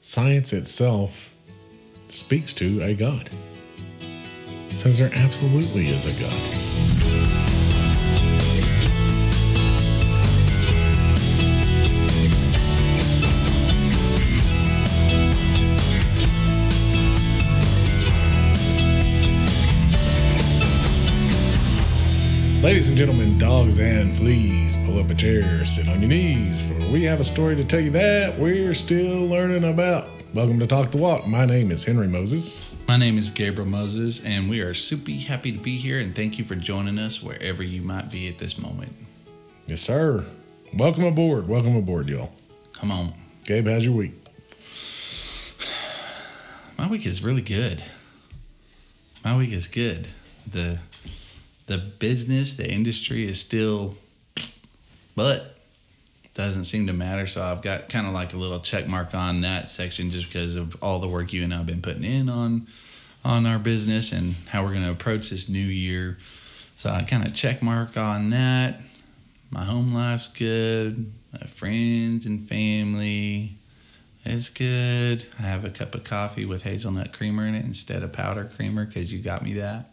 science itself speaks to a God. Says there absolutely is a God. Ladies and gentlemen, dogs and fleas, pull up a chair, sit on your knees, for we have a story to tell you that we're still learning about. Welcome to Talk the Walk. My name is Henry Moses. My name is Gabriel Moses, and we are super happy to be here. And thank you for joining us wherever you might be at this moment. Yes, sir. Welcome aboard. Welcome aboard, y'all. Come on, Gabe, how's your week? my week is really good. My week is good. the The business, the industry is still, but doesn't seem to matter. So I've got kind of like a little check mark on that section, just because of all the work you and I've been putting in on on our business and how we're going to approach this new year. So I kind of check mark on that. My home life's good. My friends and family is good. I have a cup of coffee with hazelnut creamer in it instead of powder creamer because you got me that.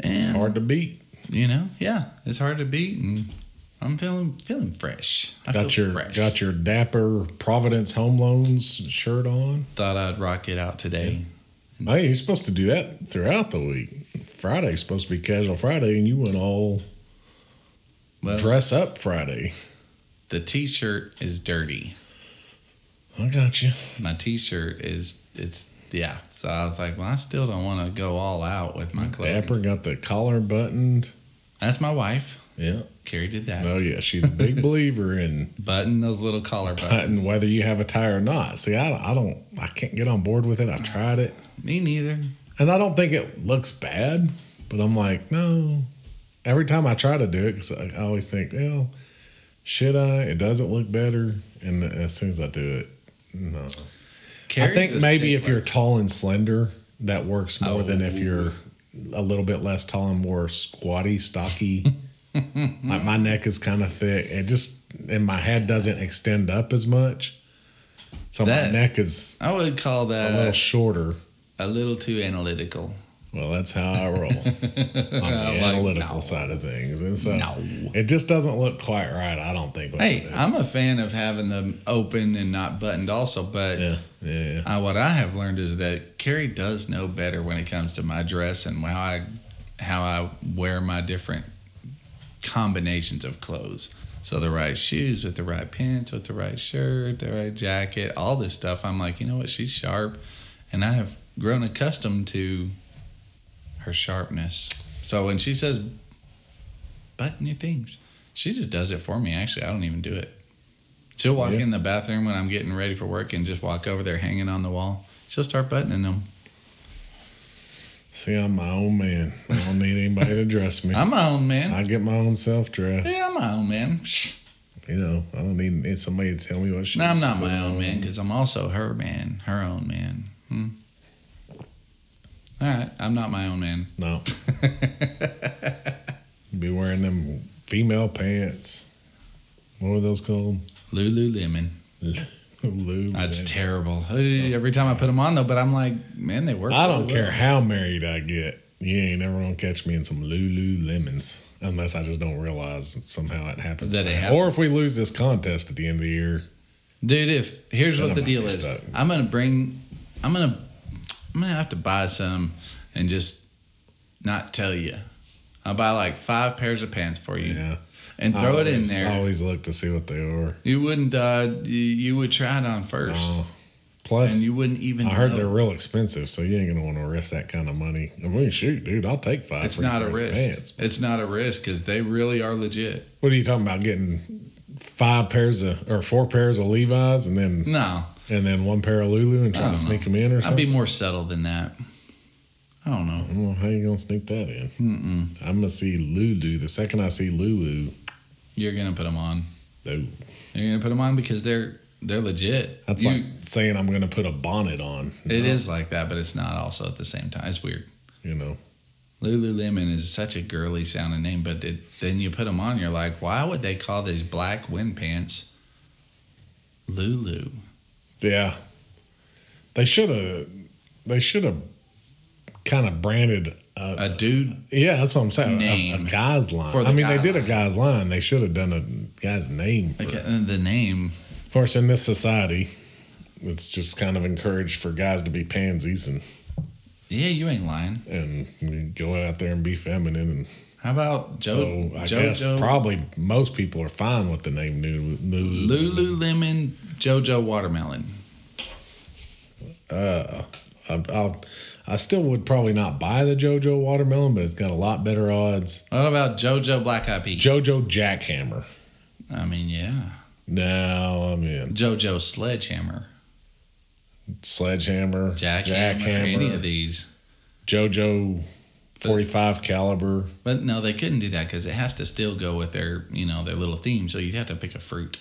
And It's hard to beat. you know, yeah, it's hard to beat, and I'm feeling feeling fresh. I Got feel your fresh. got your dapper Providence Home Loans shirt on. Thought I'd rock it out today. Hey, you're supposed to do that throughout the week. Friday's supposed to be casual Friday, and you went all Well, dress up Friday. the T-shirt is dirty. I got you. My T-shirt is it's yeah. So I was like, well, I still don't want to go all out with my clothing. Dapper got the collar buttoned. That's my wife. Yeah. Carrie did that. Oh yeah, she's a big believer in Button those little collar buttons. button whether you have a tie or not. See, I, I don't, I can't get on board with it. I've tried it, Me neither. and I don't think it looks bad. But I'm like, no. Every time I try to do it, because I always think, well, should I? It doesn't look better, and as soon as I do it, no. I think maybe if you're tall and slender, that works more than if Oh. you're a little bit less tall and more squatty, stocky. like my neck is kind of thick. It just and my head doesn't extend up as much, so my neck is I would call that a little shorter. a little too analytical. Well, that's how I roll on the like, analytical no. side of things, and so No. it just doesn't look quite right. I don't think. Hey, I'm a fan of having them open and not buttoned also, but yeah, yeah, uh, what I have learned is that Carrie does know better when it comes to my dress and how I how I wear my different combinations of clothes. So the right shoes with the right pants, with the right shirt, the right jacket, all this stuff. I'm like, you know what? She's sharp, and I have grown accustomed to her sharpness. So when she says button your things, she just does it for me. Actually, I don't even do it. She'll walk Yeah. in the bathroom when I'm getting ready for work and just walk over there hanging on the wall. She'll start buttoning them. See, I'm my own man. I don't need anybody to dress me. I'm my own man. I get my own self dressed. yeah, I'm my own man. You know, I don't need, need somebody to tell me what she. No, I'm not my own man because I'm also her man, her own man. Hmm. All right, I'm not my own man. No. Be wearing them female pants. What were those called? Lululemon. Lulu. That's terrible. Hey, oh. Every time I put them on though, but I'm like, man, they work. I don't really care well. how married I get. You ain't never gonna catch me in some Lululemons unless I just don't realize somehow it happens. That it happens. or if we lose this contest at the end of the year. Dude, if here's what I the deal is, stuck. I'm gonna bring, I'm gonna, I'm gonna have to buy some and just not tell you. I'll buy like five pairs of pants for you Yeah. And throw it in there. I always look to see what they are. You wouldn't, uh, you, you would try it on first, Oh. Plus, and you wouldn't even. I heard know. they're real expensive, so you ain't gonna want to risk that kind of money. I mean, shoot, dude, I'll take five. It's not a risk. Pants. It's not a risk because they really are legit. What are you talking about? Getting five pairs of or four pairs of Levi's and then No, and then one pair of Lulu and I try to sneak know. them in or something. I'd be more settled than that. I don't know. how you gonna sneak that in? Mm-mm. I'm gonna see Lulu. The second I see Lulu, You're gonna put them on. no, You're gonna put them on because they're they're legit. that's You- like saying I'm gonna put a bonnet on. It No, is like that, but it's not also at the same time. It's weird. you know. Lululemon is such a girly sounding name, but it, then you put them on, you're like, why would they call these black wind pants Lulu? Yeah. They should have. They should have kind of branded. A, A dude. yeah, that's what I'm saying. A, a guy's line. I mean, guy they did a guy's line. They should have done a guy's name. For, Like uh, the name. Of course, in this society, it's just kind of encouraged for guys to be pansies and Yeah, you ain't lying. and go out there and be feminine. And How about Joe? so I Jojo, guess probably most people are fine with the name New Lulu. Lululemon JoJo watermelon. Uh, I, I'll, I still would probably not buy the JoJo watermelon, but it's got a lot better odds. What about JoJo Black Eyed Peas? JoJo Jackhammer. I mean, yeah. Now I'm in JoJo Sledgehammer, Sledgehammer, Jackhammer, any of these. JoJo 45 caliber. But no, they couldn't do that because it has to still go with their, you know, their little theme. So you'd have to pick a fruit.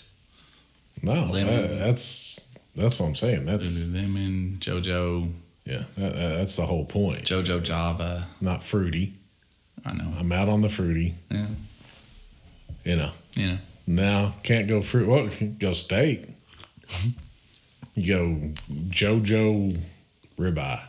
No, Lemon. that- that's that's what I'm saying. That's Lululemon, JoJo, yeah, that, that- that's the whole point. JoJo Java. Not fruity. I know. I'm out on the fruity. Yeah, You know. you know. Now can't go fruit. Well, go steak. Mm-hmm. You go JoJo ribeye.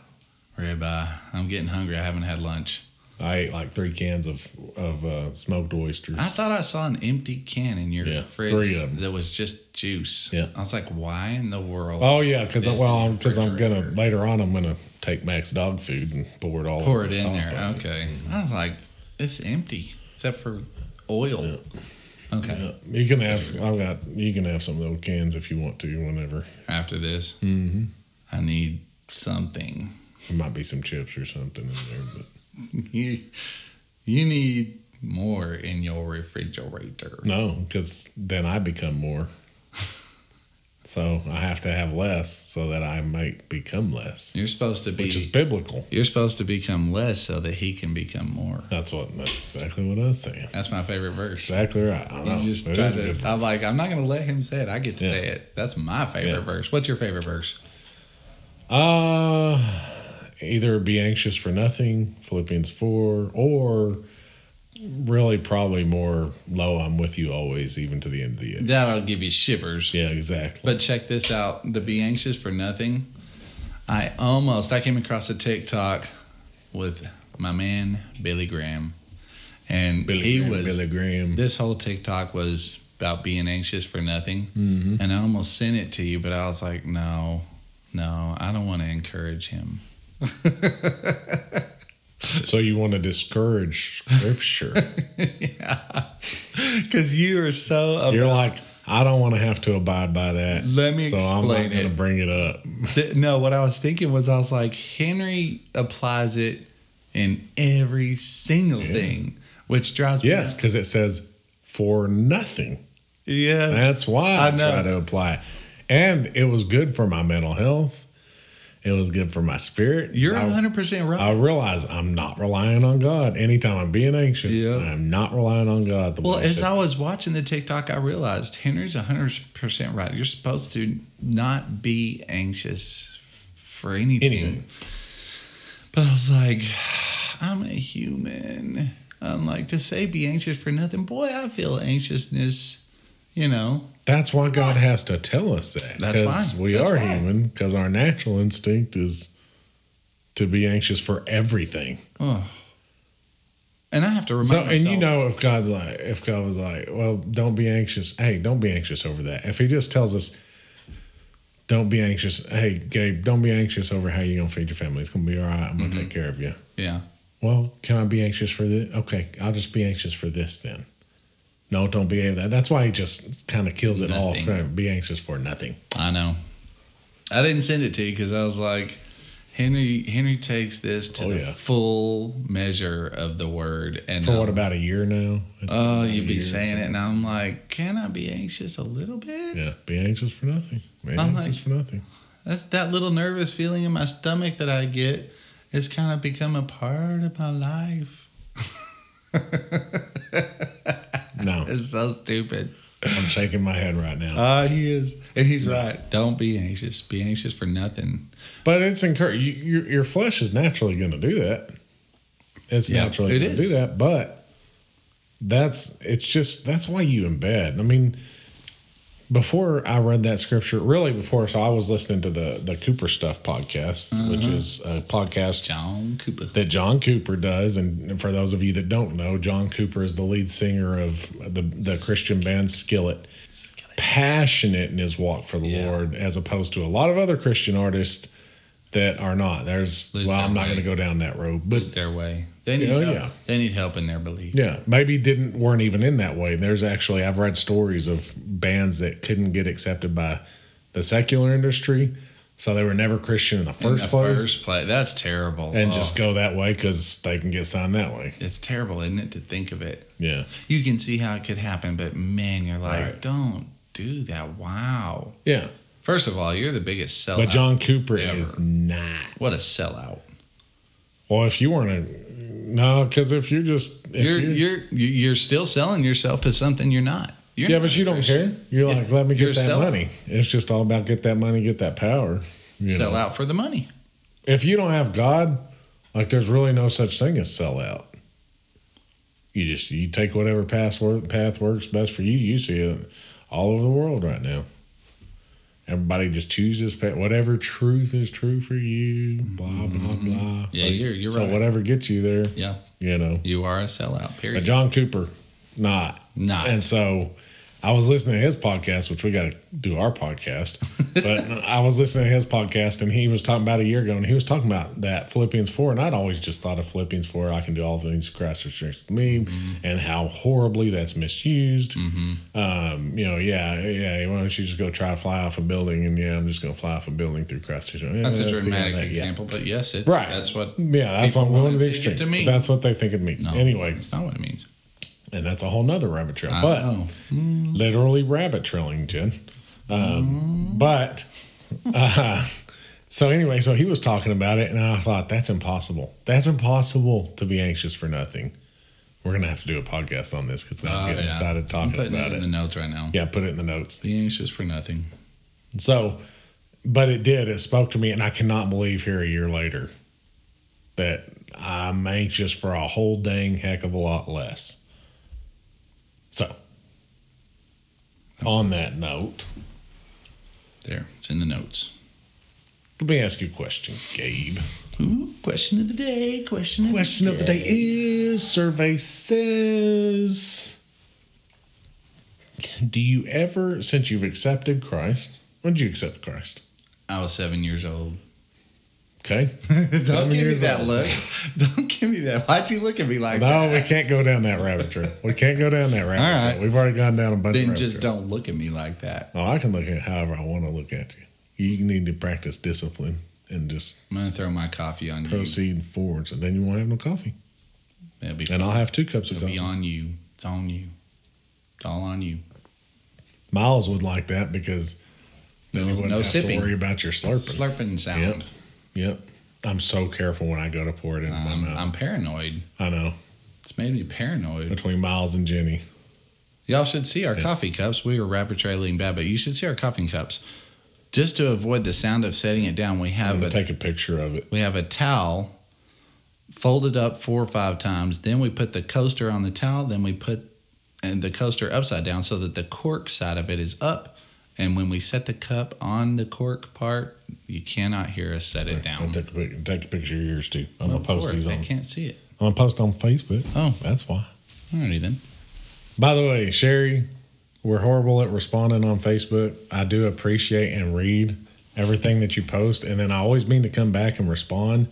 Ribeye. I'm getting hungry. I haven't had lunch. I ate like three cans of of uh, smoked oysters. I thought I saw an empty can in your Yeah, fridge three of 'em. that was just juice. Yeah. I was like, why in the world? Oh yeah, because well, because I'm gonna later on I'm gonna take Max dog food and pour it all. Pour it the in there. Okay. I was like, it's empty except for oil. Okay. Yeah, you can have. I've got. You can have some of those cans if you want to. Whenever After this, mm-hmm. I need something. there might be some chips or something in there, but You, you need more in your refrigerator. no, because then I become more. so I have to have less so that I might become less, You're supposed to be. which is biblical. you're supposed to become less so that he can become more. That's what. That's exactly what I was saying. That's my favorite verse. Exactly right. I know. You just it try to, I'm like, I'm not going to let him say it. I get to Yeah. say it. That's my favorite Yeah. verse. What's your favorite verse? Uh, either be anxious for nothing, Philippians 4, or really probably more low, I'm with you always, even to the end of the year. That'll give you shivers. Yeah, exactly. But check this out the be anxious for nothing. I almost, I came across a TikTok with my man, Billy Graham. And Billy he Graham, was, Billy Graham. this whole TikTok was about being anxious for nothing. Mhm. And I almost sent it to you, but I was like, no, no, I don't want to encourage him. So you want to discourage scripture. yeah. Because you are so. About, You're like, I don't want to have to abide by that. Let me So I'm not going to bring it up. No, what I was thinking was I was like, Henry applies it in every single Yeah. thing, which drives me Yes, because it says for nothing. Yeah. That's why I, I try to apply it. And it was good for my mental health. It was good for my spirit. You're I, 100% right. I realize I'm not relying on God. Anytime I'm being anxious, Yeah. I'm not relying on God. The well, as. I was watching the TikTok, I realized Henry's 100% right. You're supposed to not be anxious for anything. Anyway. But I was like, I'm a human. I'm like, to say be anxious for nothing, boy, I feel anxiousness, you know. That's why God has to tell us that. That's Because we That's are why. human, because our natural instinct is to be anxious for everything. Oh. And I have to remind So, myself. and you know, if God's like, if God was like, well, don't be anxious. Hey, don't be anxious over that. If He just tells us, don't be anxious. Hey, Gabe, don't be anxious over how you're gonna feed your family. It's gonna be all right. I'm gonna Mm-hmm. take care of you. Yeah. Well, can I be anxious for this? Okay, I'll just be anxious for this then. No, don't be that. That's why he just kind of kills it all. Be anxious for nothing. I know. I didn't send it to you because I was like, Henry. Henry takes this to Oh, the yeah. full measure of the word, and For what um, about a year now? It's Oh, you'd be saying it, and I'm like, can I be anxious a little bit? Yeah, be anxious for nothing. Be I'm anxious like- for nothing. That's that little nervous feeling in my stomach that I get. It's kind of become a part of my life. No, It's so stupid. I'm shaking my head right now. Ah, he is, and he's right. Don't be anxious. Be anxious for nothing. But it's encouraged. You, your, your flesh is naturally going to do that. It's Yeah, naturally it going to do that. But that's it's just that's why you in bed. I mean, before I read that scripture, really before, so I was listening to the the Cooper Stuff podcast, which mm-hmm. is a podcast John Cooper. that John Cooper does. And for those of you that don't know, John Cooper is the lead singer of the the Christian band Skillet. Passionate in his walk for the Yeah. Lord, as opposed to a lot of other Christian artists that are not. There's Lose well, I'm not going to go down that road, but their way. They need Oh, help. yeah. They need help in their belief. yeah, maybe didn't weren't even in that way. There's actually I've read stories of bands that couldn't get accepted by the secular industry, so they were never Christian in the In first the place, First place. That's terrible. and Oh, just go that way because they can get signed that way. it's terrible, isn't it, to think of it? Yeah, You can see how it could happen, but man, you're like, Right. don't do that. Wow. yeah. First of all, you're the biggest sellout. But John Cooper ever. is not. what a sellout. Well, if you weren't a no, because if you're just if You're you're you- you're still selling yourself to something you're not. You're yeah, not but you don't care. You're like, let me You're get that selling. money. It's just all about get that money, get that power. You Sell know? out for the money. If you don't have God, like there's really no such thing as sell out. You just you take whatever path work, path works best for you. You see it all over the world right now. Everybody just chooses whatever truth is true for you. Blah blah mm-hmm. blah. Yeah, you're- you're so right. So whatever gets you there, Yeah, you know. you are a sellout. Period. But John Cooper, not. Not. And so I was listening to his podcast, which we got to do our podcast. But I was listening to his podcast, and he was talking about a year ago, and he was talking about that Philippians 4. And I'd always just thought of Philippians 4, I can do all things Christ strengthens me, Mm-hmm. and how horribly that's misused. Um, you know, yeah, yeah, why don't you just go try to fly off a building? And yeah, I'm just going to fly off a building through Christ who strengthens that's a Yeah, dramatic that- yeah. example, but yes, it, Right. That's what. Yeah, that's what I'm going to wanna the extreme. to mean. That's what they think it means. No, Anyway, it's not what it means. And that's a whole nother rabbit trail. I but literally rabbit trailing, Jen. Um, But uh, so anyway, so he was talking about it, and I thought that's impossible. That's impossible to be anxious for nothing. We're gonna have to do a podcast on this because I'm Oh, getting yeah. excited I'm talking putting about it it. in the notes right now. yeah, put it in the notes. Be anxious for nothing. So, but it did. It spoke to me, and I cannot believe here a year later that I'm anxious for a whole dang heck of a lot less. So, on that note, There, it's in the notes. let me ask you a question, Gabe. Ooh, question of the day. Question of Question the of the day is survey says Do you ever, since you've accepted Christ, when did you accept Christ? I was seven years old. Okay. Don't give me that old. look. Don't give me that. Why'd you look at me like that? No, we can't go down that rabbit trail. We can't go down that rabbit All right. trail. We've already gone down a bunch of Then just don't look at me like that. Oh, I can look at it however I want to look at you. You need to practice discipline and just I'm gonna throw my coffee on you. proceed forwards, and then you won't have no coffee. It'll be, And I'll have two cups of it'll be coffee. on you. It's on you. It's all on you. Myles would like that because then No- he wouldn't no have sipping. to worry about your slurping. Slurping sound. Yep. I'm so careful when I go to pour it into my I'm, mouth. I'm paranoid. I know. It's made me paranoid. Between Myles and Jenny. Y'all should see our coffee cups. We were rapid trailing bad, but you should see our coffee cups. Just to avoid the sound of setting it down, we I'm have gonna a take a picture of it. we have a towel folded up four or five times. Then we put the coaster on the towel. Then we put and the coaster upside down so that the cork side of it is up. And when we set the cup on the cork part, you cannot hear us set it I'll down. take a, pic- take a picture of yours too. I'm Of gonna post course, these I on. can't see it. I'm gonna post on Facebook. Oh, That's why. alrighty then. By the way, Sherry, we're horrible at responding on Facebook. I do appreciate and read everything that you post, and then I always mean to come back and respond,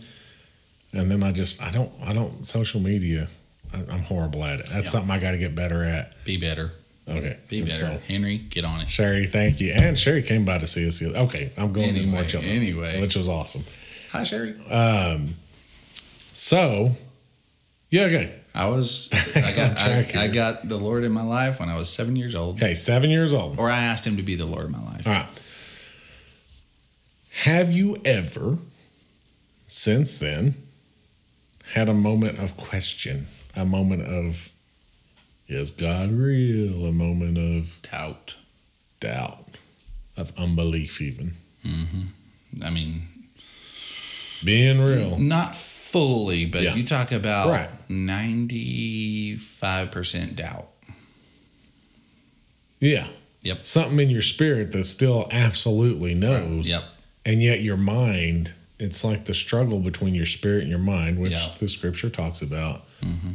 and then I just I don't I don't social media. I, I'm horrible at it. That's something I got to get better at. Be better. Okay, Be better. So, Henry, get on it. Sherry, thank you, and Sherry came by to see us. Okay, I'm going into more Anyway, children, anyway. which was awesome. Hi, Sherry. Um, So, yeah, okay, I was I got I, I got the Lord in my life when I was seven years old. okay, seven years old. Or I asked him to be the Lord of my life. All right. Have you ever, since then, had a moment of question, a moment of, is God real? A moment of Doubt. doubt, of unbelief, even. Mm-hmm. I mean, Being real. not fully, but Yeah. you talk about Right. ninety five percent doubt. Yeah. Yep. something in your spirit that still absolutely knows. Yep. And yet your mind, it's like the struggle between your spirit and your mind, which Yeah. the scripture talks about. Mm-hmm.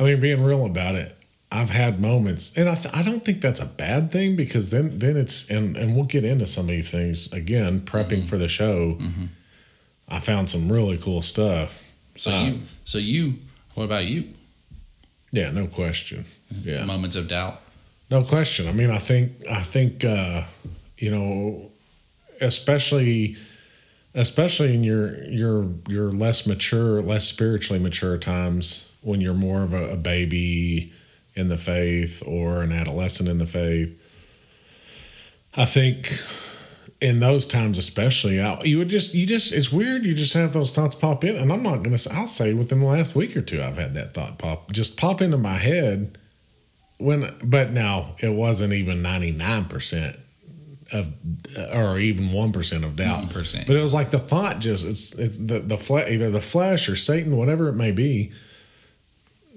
I mean, being real about it, I've had moments, and I, th- I don't think that's a bad thing because then then it's and and we'll get into some of these things again. Prepping for the show, I found some really cool stuff. So Uh, you, so you, what about you? yeah, no question. Yeah, Moments of doubt. No question. I mean, I think I think uh, you know, especially especially in your your your less mature, less spiritually mature times when you're more of a, a baby in the faith or an adolescent in the faith. I think in those times, especially, I, you would just you just it's weird. You just have those thoughts pop in, and I'm not gonna. say I'll say within the last week or two, I've had that thought pop just pop into my head when but now it wasn't even 99% of or even 1% of doubt 1%. but it was like the thought just it's it's the the fle- either the flesh or satan whatever it may be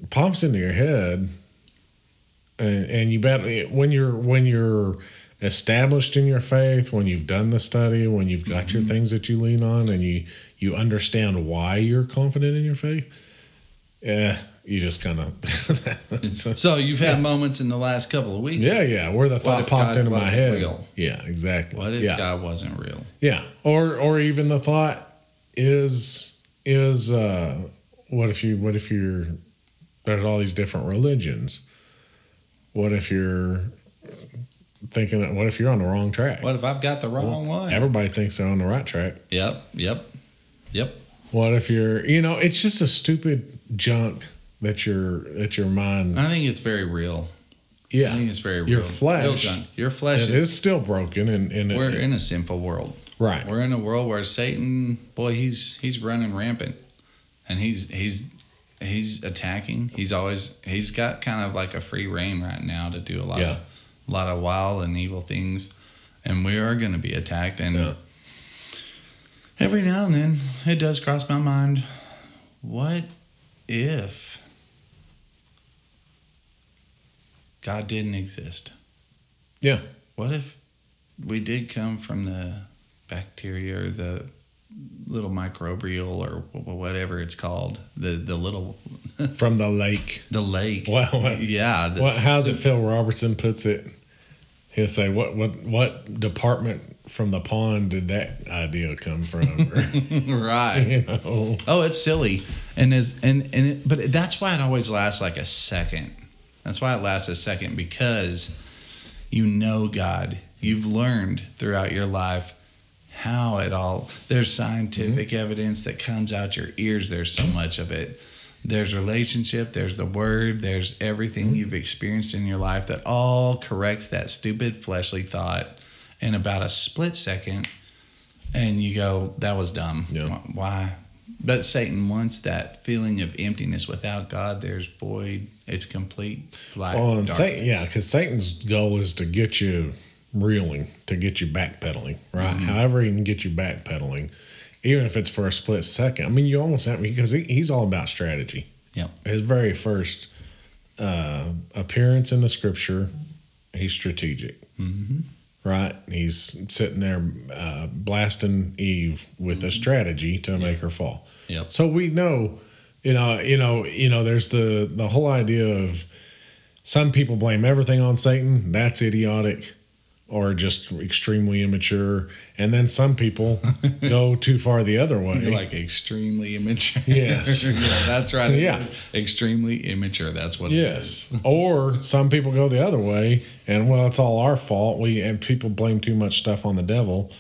pops into your head and, and you bet when you're when you're established in your faith when you've done the study when you've got your things that you lean on and you you understand why you're confident in your faith yeah you just kind of So you've had moments in the last couple of weeks. Yeah, yeah. Where the thought popped God into my head. real? Yeah, exactly. What if yeah. God wasn't real? Yeah. Or or even the thought is is uh what if you what if you're there's all these different religions? What if you're thinking that what if you're on the wrong track? What if I've got the wrong one? Everybody thinks they're on the right track. Yep. Yep. Yep. What if you're you know, it's just a stupid junk that your that your mind I think it's very real. Yeah, I think it's very real. Your Real flesh junk. Your flesh it is. is still broken and, and We're it, in a sinful world. right. We're in a world where Satan, boy, he's he's running rampant, and he's he's he's attacking. He's always he's got kind of like a free reign right now to do a lot Yeah. of a lot of wild and evil things, and we are going to be attacked. And Yeah. every now and then, it does cross my mind, what if God didn't exist? Yeah. What if we did come from the bacteria or the little microbial or whatever it's called, the the little From the lake. the lake? Well, what- yeah. the- What, how's it Phil Robertson puts it? He'll say, "What what what department from the pond did that idea come from?" Right. you know, Oh, it's silly, and is and and it, but that's why it always lasts like a second. That's why it lasts a second because you know God. You've learned throughout your life how it all. There's scientific mm-hmm. evidence that comes out your ears. There's so mm-hmm. much of it. There's relationship. There's the word. There's everything mm-hmm. you've experienced in your life that all corrects that stupid fleshly thought in about a split second and you go, "That was dumb. Yeah. Why?" But Satan wants that feeling of emptiness. Without God, there's void. It's complete black. well, and. Satan, yeah, because Satan's goal is to get you reeling, to get you backpedaling, right? Mm-hmm. However, he can get you backpedaling, even if it's for a split second. I mean, you almost have because he, he's all about strategy. Yeah. His very first uh, appearance in the scripture, he's strategic. Mm-hmm. right? He's sitting there uh, blasting Eve with a strategy to make her fall. Yep. So we know, you know, you know, you know. There's the the whole idea of some people blame everything on Satan. That's idiotic, or just extremely immature. And then some people go too far the other way. You're like extremely immature. Yes. yeah, that's right. Yeah. Extremely immature. That's what Yes. it is. or some people go the other way and well it's all our fault. We and people blame too much stuff on the devil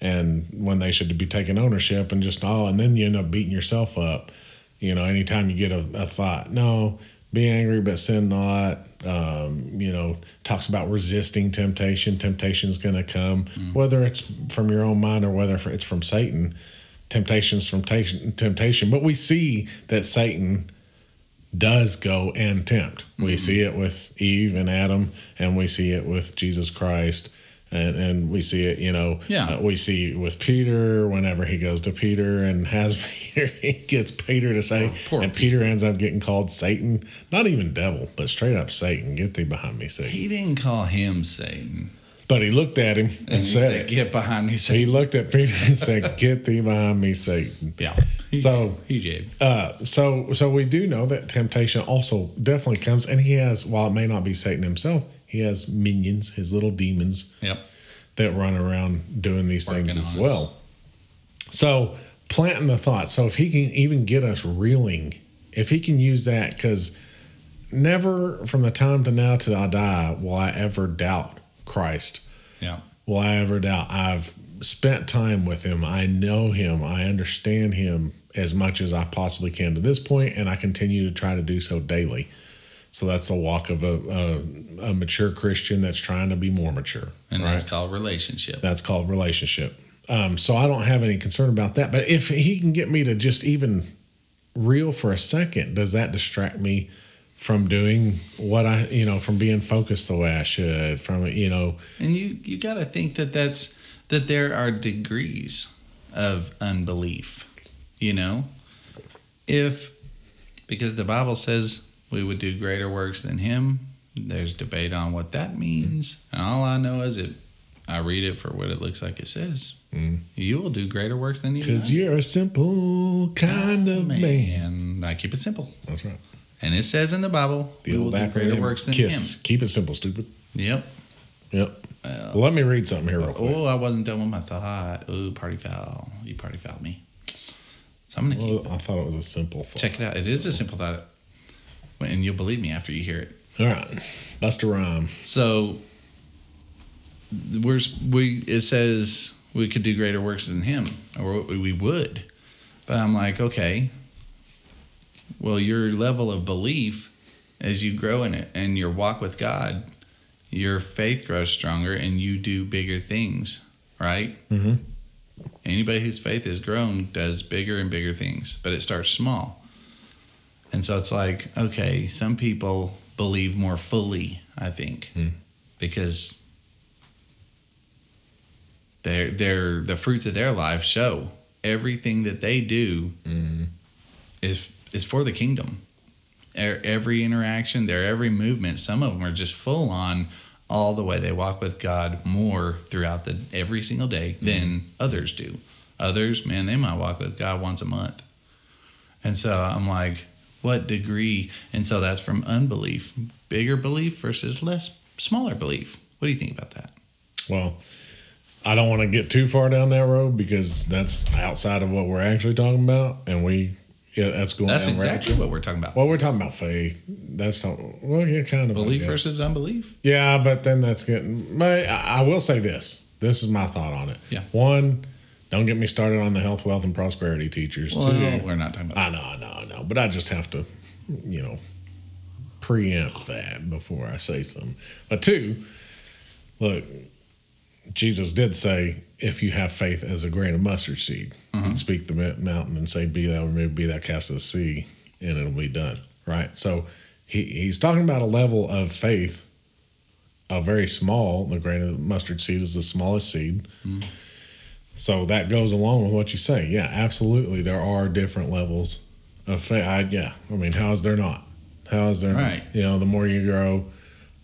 and when they should be taking ownership and just oh and then you end up beating yourself up. You know, anytime you get a, a thought. No, be angry but sin not. Um, you know, talks about resisting temptation. Temptation's gonna come. Whether it's from your own mind or whether it's from Satan. Temptation's from temptation temptation. But we see that Satan does go and tempt. We see it with Eve and Adam, and we see it with Jesus Christ And, and we see it, you know. Yeah. uh, we see with Peter whenever he goes to Peter and has Peter, he gets Peter to say, Oh, and Peter ends up getting called Satan. Not even devil, but straight up Satan. Get thee behind me, Satan. He didn't call him Satan. But he looked at him and, And said, said, "Get behind me, Satan." He looked at Peter and said, "Get thee behind me, Satan." Yeah. He, So- he did. Uh, so, so we do know that temptation also definitely comes, and he has, while it may not be Satan himself, he has minions, his little demons Yep. that run around doing these things as us. well. So, planting the thought. So, if he can even get us reeling, if he can use that, because never from the time to now till I die will I ever doubt Christ. Yeah. Will I ever doubt? I've spent time with him. I know him. I understand him as much as I possibly can to this point, and I continue to try to do so daily. So that's the walk of a, a, a mature Christian that's trying to be more mature. And right? that's called relationship. That's called relationship. Um, so I don't have any concern about that. But if he can get me to just even reel for a second, does that distract me from doing what I, you know, from being focused the way I should? From you know, And you you got to think that that's that there are degrees of unbelief. You know, if because the Bible says we would do greater works than him. There's debate on what that means, and all I know is it. I read it for what it looks like it says. Mm. You will do greater works than you. because you're a simple kind of oh, man. man. I keep it simple, That's right. and it says in the Bible, The we will old do greater works than KISS. Keep it simple, stupid. Yep. Yep. Uh, well, let me read something here real quick. Oh, I wasn't done with my thought. Ooh, party foul. You party fouled me. So I'm gonna keep. Well, I thought it was a simple thought. Check it out. It is a simple thought, and you'll believe me after you hear it. All right. Bust a rhyme. So we're we it says we could do greater works than him, or we would. But I'm like, okay. Well, your level of belief as you grow in it and your walk with God, your faith grows stronger and you do bigger things, right? Mm-hmm. Anybody whose faith has grown does bigger and bigger things, but it starts small. And so it's like, okay, some people believe more fully, I think, Hmm. because their their the fruits of their life show everything that they do is is for the kingdom. Every interaction, their every movement, some of them are just full on all the way they walk with God more throughout the every single day than others do. Others, man, they might walk with God once a month. And so I'm like, what degree? And so that's from unbelief, bigger belief versus less smaller belief. What do you think about that? Well, I don't want to get too far down that road because that's outside of what we're actually talking about, and we yeah, that's going. That's exactly rabbit- what we're talking about. Well, we're talking about faith. That's not. Well, yeah, kind of belief versus unbelief. Yeah, but then that's getting. My, I will say this. This is my thought on it. Yeah. One, don't get me started on the health, wealth, and prosperity teachers. Well, Two, we're not talking about. I know, I know, I know, but I just have to, you know, preempt that before I say something. But two, look, Jesus did say, if you have faith as a grain of mustard seed, you can uh-huh. speak the mountain and say, "Be thou removed, be thou cast to the sea," and it'll be done. Right. So he he's talking about a level of faith, a very small. The grain of mustard seed is the smallest seed. Mm-hmm. So that goes along with what you say. Yeah, absolutely. There are different levels of faith. I, yeah, I mean, how is there not? How is there Right. not? You know, the more you grow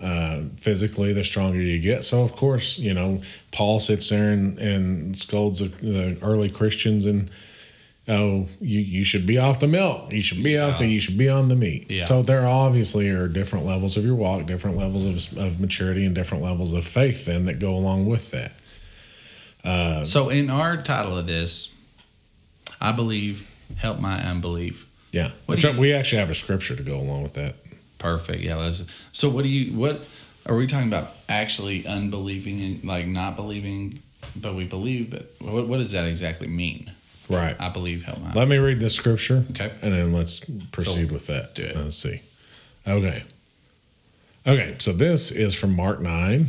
uh, physically, the stronger you get. So, of course, you know, Paul sits there and, and scolds the, the early Christians and, oh, you, you should be off the milk. You should be off the, you should be on the meat. Yeah. So, there obviously are different levels of your walk, different levels of, of maturity, and different levels of faith then that go along with that. Uh, so in our title of this, I believe help my unbelief. Yeah. Which you- we actually have a scripture to go along with that. Perfect. Yeah. Let's, so what do you what are we talking about? Actually unbelieving and like not believing, but we believe. But what what does that exactly mean? Right. I believe help my. Let me read this scripture. Okay. And then let's proceed with that. Do it. Let's see. Okay. Okay. So this is from Mark 9,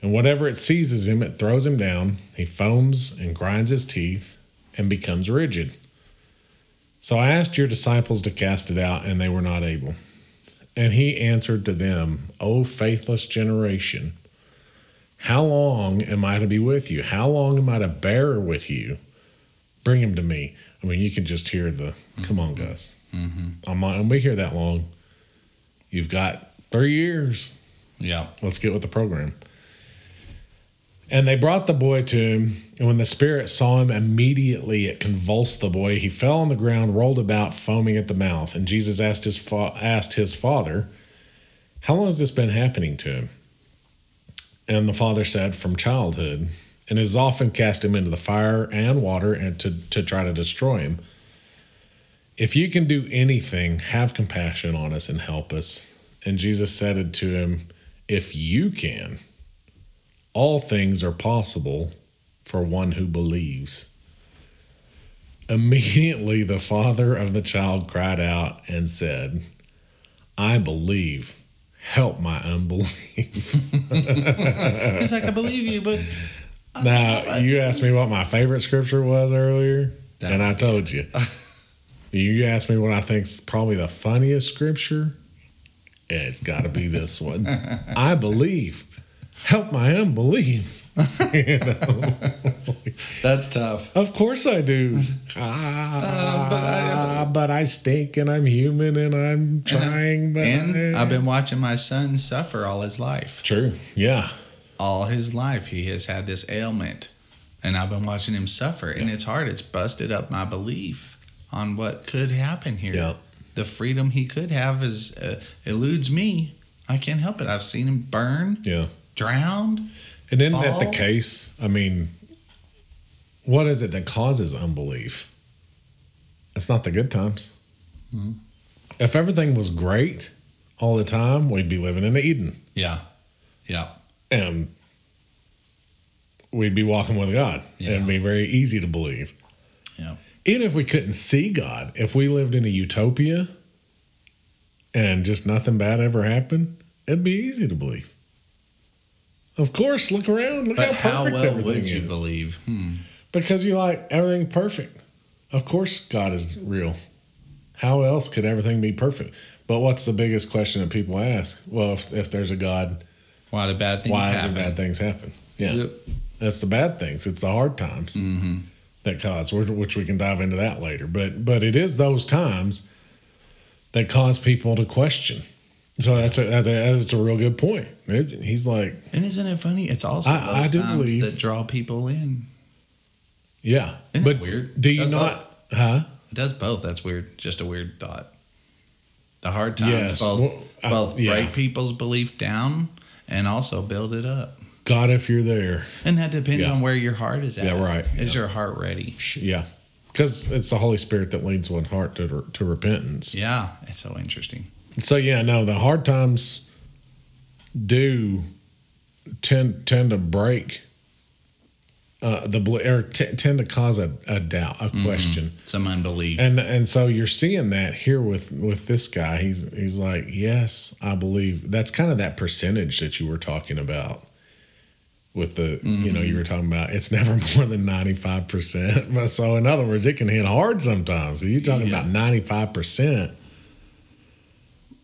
And whatever it seizes him, it throws him down. He foams and grinds his teeth and becomes rigid. So I asked your disciples to cast it out, and they were not able. And he answered to them, O faithless generation, how long am I to be with you? How long am I to bear with you? Bring him to me. I mean, you can just hear the, come on, Gus. Mm-hmm. I'm not going to be here that long. You've got three years. Yeah. Let's get with the program. And they brought the boy to him, and when the spirit saw him, immediately it convulsed the boy. He fell on the ground, rolled about, foaming at the mouth. And Jesus asked his fa- asked his father, "How long has this been happening to him?" And the father said, "From childhood, and has often cast him into the fire and water, and to to try to destroy him. If you can do anything, have compassion on us and help us." And Jesus said to him, "If you can." All things are possible for one who believes. Immediately, the father of the child cried out and said, I believe. Help my unbelief. He's like, I believe you, but now, you asked me what my favorite scripture was earlier, That and I told you. You asked me what I think's probably the funniest scripture. It's got to be this one. I believe. Help my unbelief. you know? that's tough. Of course I do. Ah, but, I, but I stink and I'm human and I'm trying. but And I- I've been watching my son suffer all his life. true. Yeah. All his life, he has had this ailment, and I've been watching him suffer. And it's hard. It's busted up my belief on what could happen here. Yeah. The freedom he could have is uh, eludes me. I can't help it. I've seen him burn, Yeah. Drowned. And isn't that the case? I mean, what is it that causes unbelief? It's not the good times. Mm-hmm. If everything was great all the time, we'd be living in Eden Yeah. Yeah. and we'd be walking with God. Yeah. It'd be very easy to believe. Yeah. even if we couldn't see God, if we lived in a utopia and just nothing bad ever happened, it'd be easy to believe. Of course, look around. Look But how how well everything would you is. believe? Hmm. Because you like everything perfect. Of course, God is real. How else could everything be perfect? But what's the biggest question that people ask? Well, if, if there's a God, Why do bad things why happen? do bad things happen? Yeah, Yep. that's the bad things. It's the hard times Mm-hmm. that cause, which- which we can dive into that later. But but it is those times that cause people to question. So that's a that's a, that's a real good point. It- he's like, And isn't it funny? It's also I- those I do times believe- that draw people in. yeah, Isn't but weird? do you That's not? Huh? It does both. That's weird. Just a weird thought. The hard times Yes. both Well, I- both yeah. break people's belief down and also build it up. God, if you're there, And that depends Yeah. on where your heart is at. Yeah, right. Is Yeah. your heart ready? yeah, because it's the Holy Spirit that leads one heart to to repentance. Yeah, it's so interesting. So yeah, no, the hard times do tend tend to break uh, the or t- tend to cause a, a doubt, a question, Some unbelief. and and so you're seeing that here with with this guy. He's he's like, yes, I believe. That's kind of that percentage that you were talking about. With the, you know, you were talking about it's never more than 95%. But so, in other words, it can hit hard sometimes. So, you're talking Yeah. about 95%.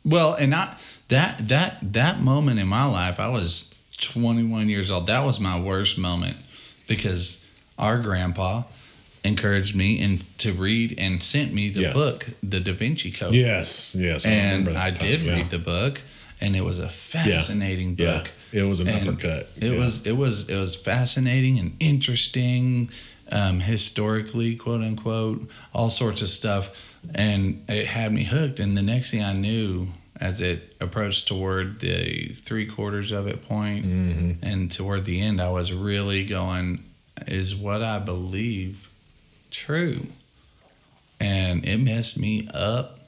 Well, and not that that that moment in my life, I was 21 years old. That was my worst moment because our grandpa encouraged me and to read and sent me the Yes. book, The Da Vinci Code. Yes, yes. and I time, did yeah. read the book, and it was a fascinating Yeah, book. it was an And uppercut. It Yeah. was it was it was fascinating and interesting, um, historically, quote unquote, all sorts of stuff, and it had me hooked. And the next thing I knew, as it approached toward the three quarters of it point, Mm-hmm. and toward the end, I was really going, "Is what I believe true?" And it messed me up.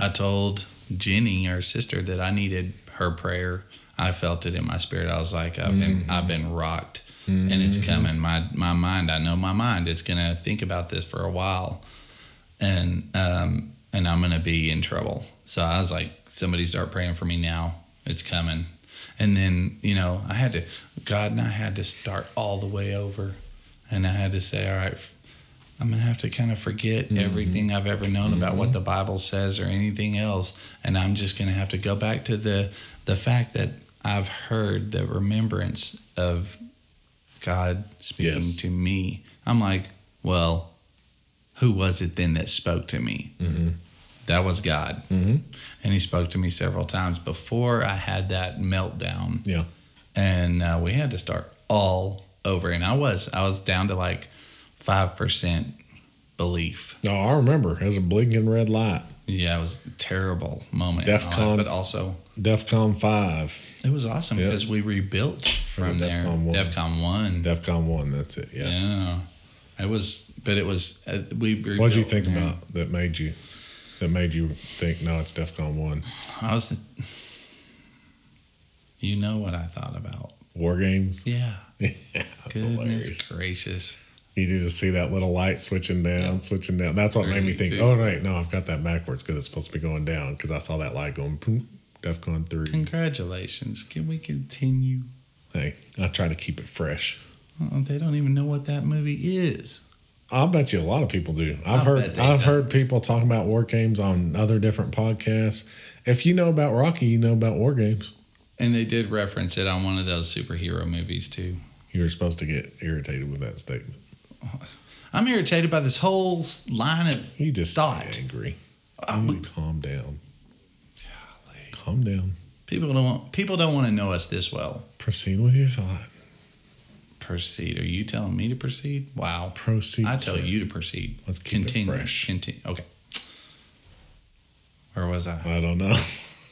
I told Jenny, our sister, that I needed her prayer. I felt it in my spirit. I was like, I've been I've been rocked, and it's coming. My my mind, I know my mind is gonna think about this for a while, and um and I'm gonna be in trouble. So I was like, somebody start praying for me now. It's coming. And then you know I had to, God and I had to start all the way over, and I had to say, all right, I'm gonna have to kind of forget everything I've ever known about what the Bible says or anything else, and I'm just gonna have to go back to the the fact that I've heard the remembrance of God speaking Yes. to me. I'm like, well, who was it then that spoke to me? Mm-hmm. That was God, Mm-hmm. and He spoke to me several times before I had that meltdown Yeah. and uh, we had to start all over. And I was I was down to like five percent belief. No, I remember. It was a blinking red light. Yeah, it was a terrible moment, in my life, DEFCON. but also DEFCON five. it was awesome because we rebuilt from there. DEFCON one. DefCon one. DEFCON one. That's it. Yeah. yeah, it was, but it was uh, we. Rebuilt What did you think about that made you that made you think no, it's DEFCON one? I was. You know what I thought about? War games. Yeah, yeah, that's goodness hilarious. gracious. You just see that little light switching down, switching down. That's what made me think. Oh right, no, I've got that backwards because it's supposed to be going down. Because I saw that light going. Boom, DEFCON three. Congratulations! Can we continue? Hey, I try to keep it fresh. Oh, they don't even know what that movie is. I'll bet you a lot of people do. I've I bet heard I've don't. heard people talking about war games on other different podcasts. If you know about Rocky, you know about war games. And they did reference it on one of those superhero movies too. You were supposed to get irritated with that statement. I'm irritated by this whole line of You just Thought. angry. Uh, You calm down. Calm down. people don't want people don't want to know us this well. Proceed with your thought. Proceed. Are you telling me to proceed? Wow. Proceed. I tell sir. you to proceed. Let's keep it continue. fresh. Continue. Okay. Where was I? I don't know.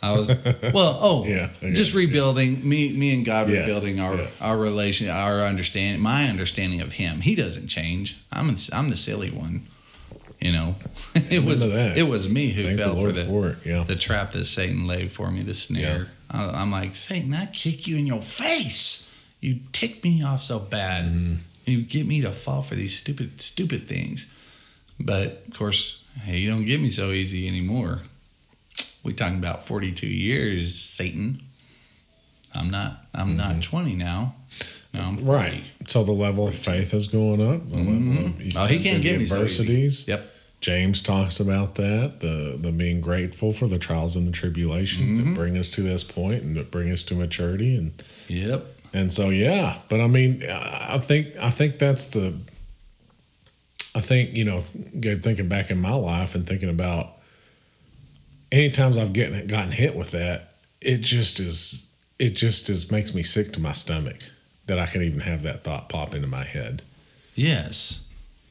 I was well. Oh, Yeah, okay. Just rebuilding. Me, me and God Yes, rebuilding our yes. our relation, our understanding, my understanding of Him. He doesn't change. I'm I'm the silly one. You know, it was that. it was me who Thank the fell for the for it. Yeah. the trap that Satan laid for me, the snare. I, I'm like Satan, I kick you in your face. You tick me off so bad. Mm-hmm. You get me to fall for these stupid stupid things. But of course, hey, you don't get me so easy anymore. We talking about 42 years, Satan. I'm not. I'm not 20 now. No, I'm 40. Mm-hmm. Right. So the level of faith is going up. The of- Oh, he can't get me so easy. Yep. James talks about that the the being grateful for the trials and the tribulations Mm-hmm. that bring us to this point and that bring us to maturity and Yep. And so yeah. But I mean, I think I think that's the. I think you know, Gabe, thinking back in my life and thinking about any times I've getting gotten hit with that, it just is it just is makes me sick to my stomach that I can even have that thought pop into my head. Yes.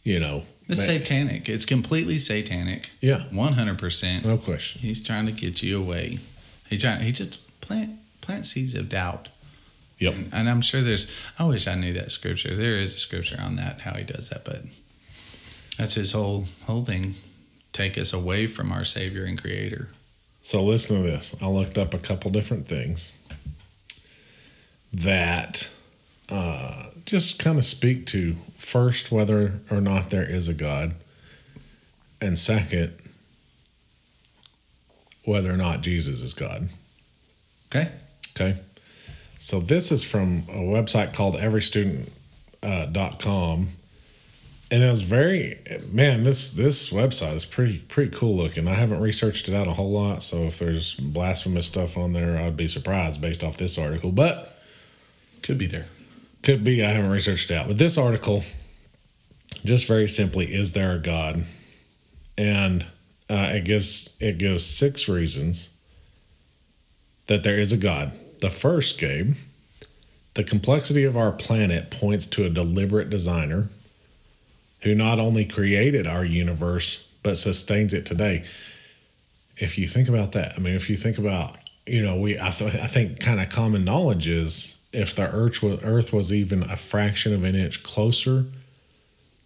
You know, It's Ma- satanic. It's completely satanic. yeah, 100%. no question. He's trying to get you away. He trying. He just plant plant seeds of doubt. Yep. And, and I'm sure there's. I wish I knew that scripture. There is a scripture on that how he does that, but that's his whole whole thing. Take us away from our Savior and Creator. So listen to this. I looked up a couple different things that uh, just kind of speak to first whether or not there is a God, and second whether or not Jesus is God. Okay. Okay. So this is from a website called everystudent.com. Uh, dot com. and it was very man, this this website is pretty pretty cool looking. I haven't researched it out a whole lot, so if there's blasphemous stuff on there, I'd be surprised based off this article. But Could be there. could be I haven't researched it out. But this article, just very simply, is there a God? And uh, it gives it gives six reasons that there is a God. The first, Gabe, the complexity of our planet points to a deliberate designer who not only created our universe but sustains it today. If you think about that, I mean, if you think about, you know, we I, th- I think kind of common knowledge is if the Earth was Earth was even a fraction of an inch closer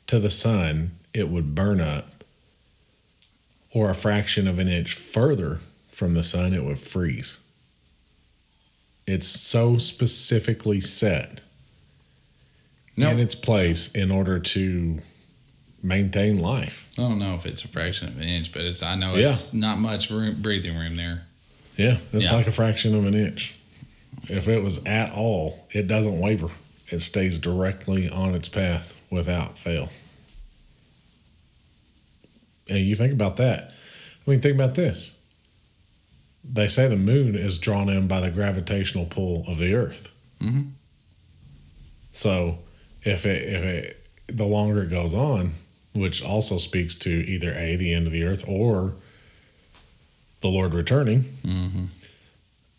to the sun, it would burn up, or a fraction of an inch further from the sun, it would freeze. It's so specifically set No, in its place in order to maintain life. I don't know if it's a fraction of an inch, but it's I know Yeah. it's not much room, breathing room there. Yeah, it's Yeah. like a fraction of an inch. If it was at all, it doesn't waver. It stays directly on its path without fail. And you think about that. I mean, think about this. They say the moon is drawn in by the gravitational pull of the Earth. Mhm. So, if it if it the longer it goes on, which also speaks to either a the end of the Earth or the Lord returning, Mm-hmm.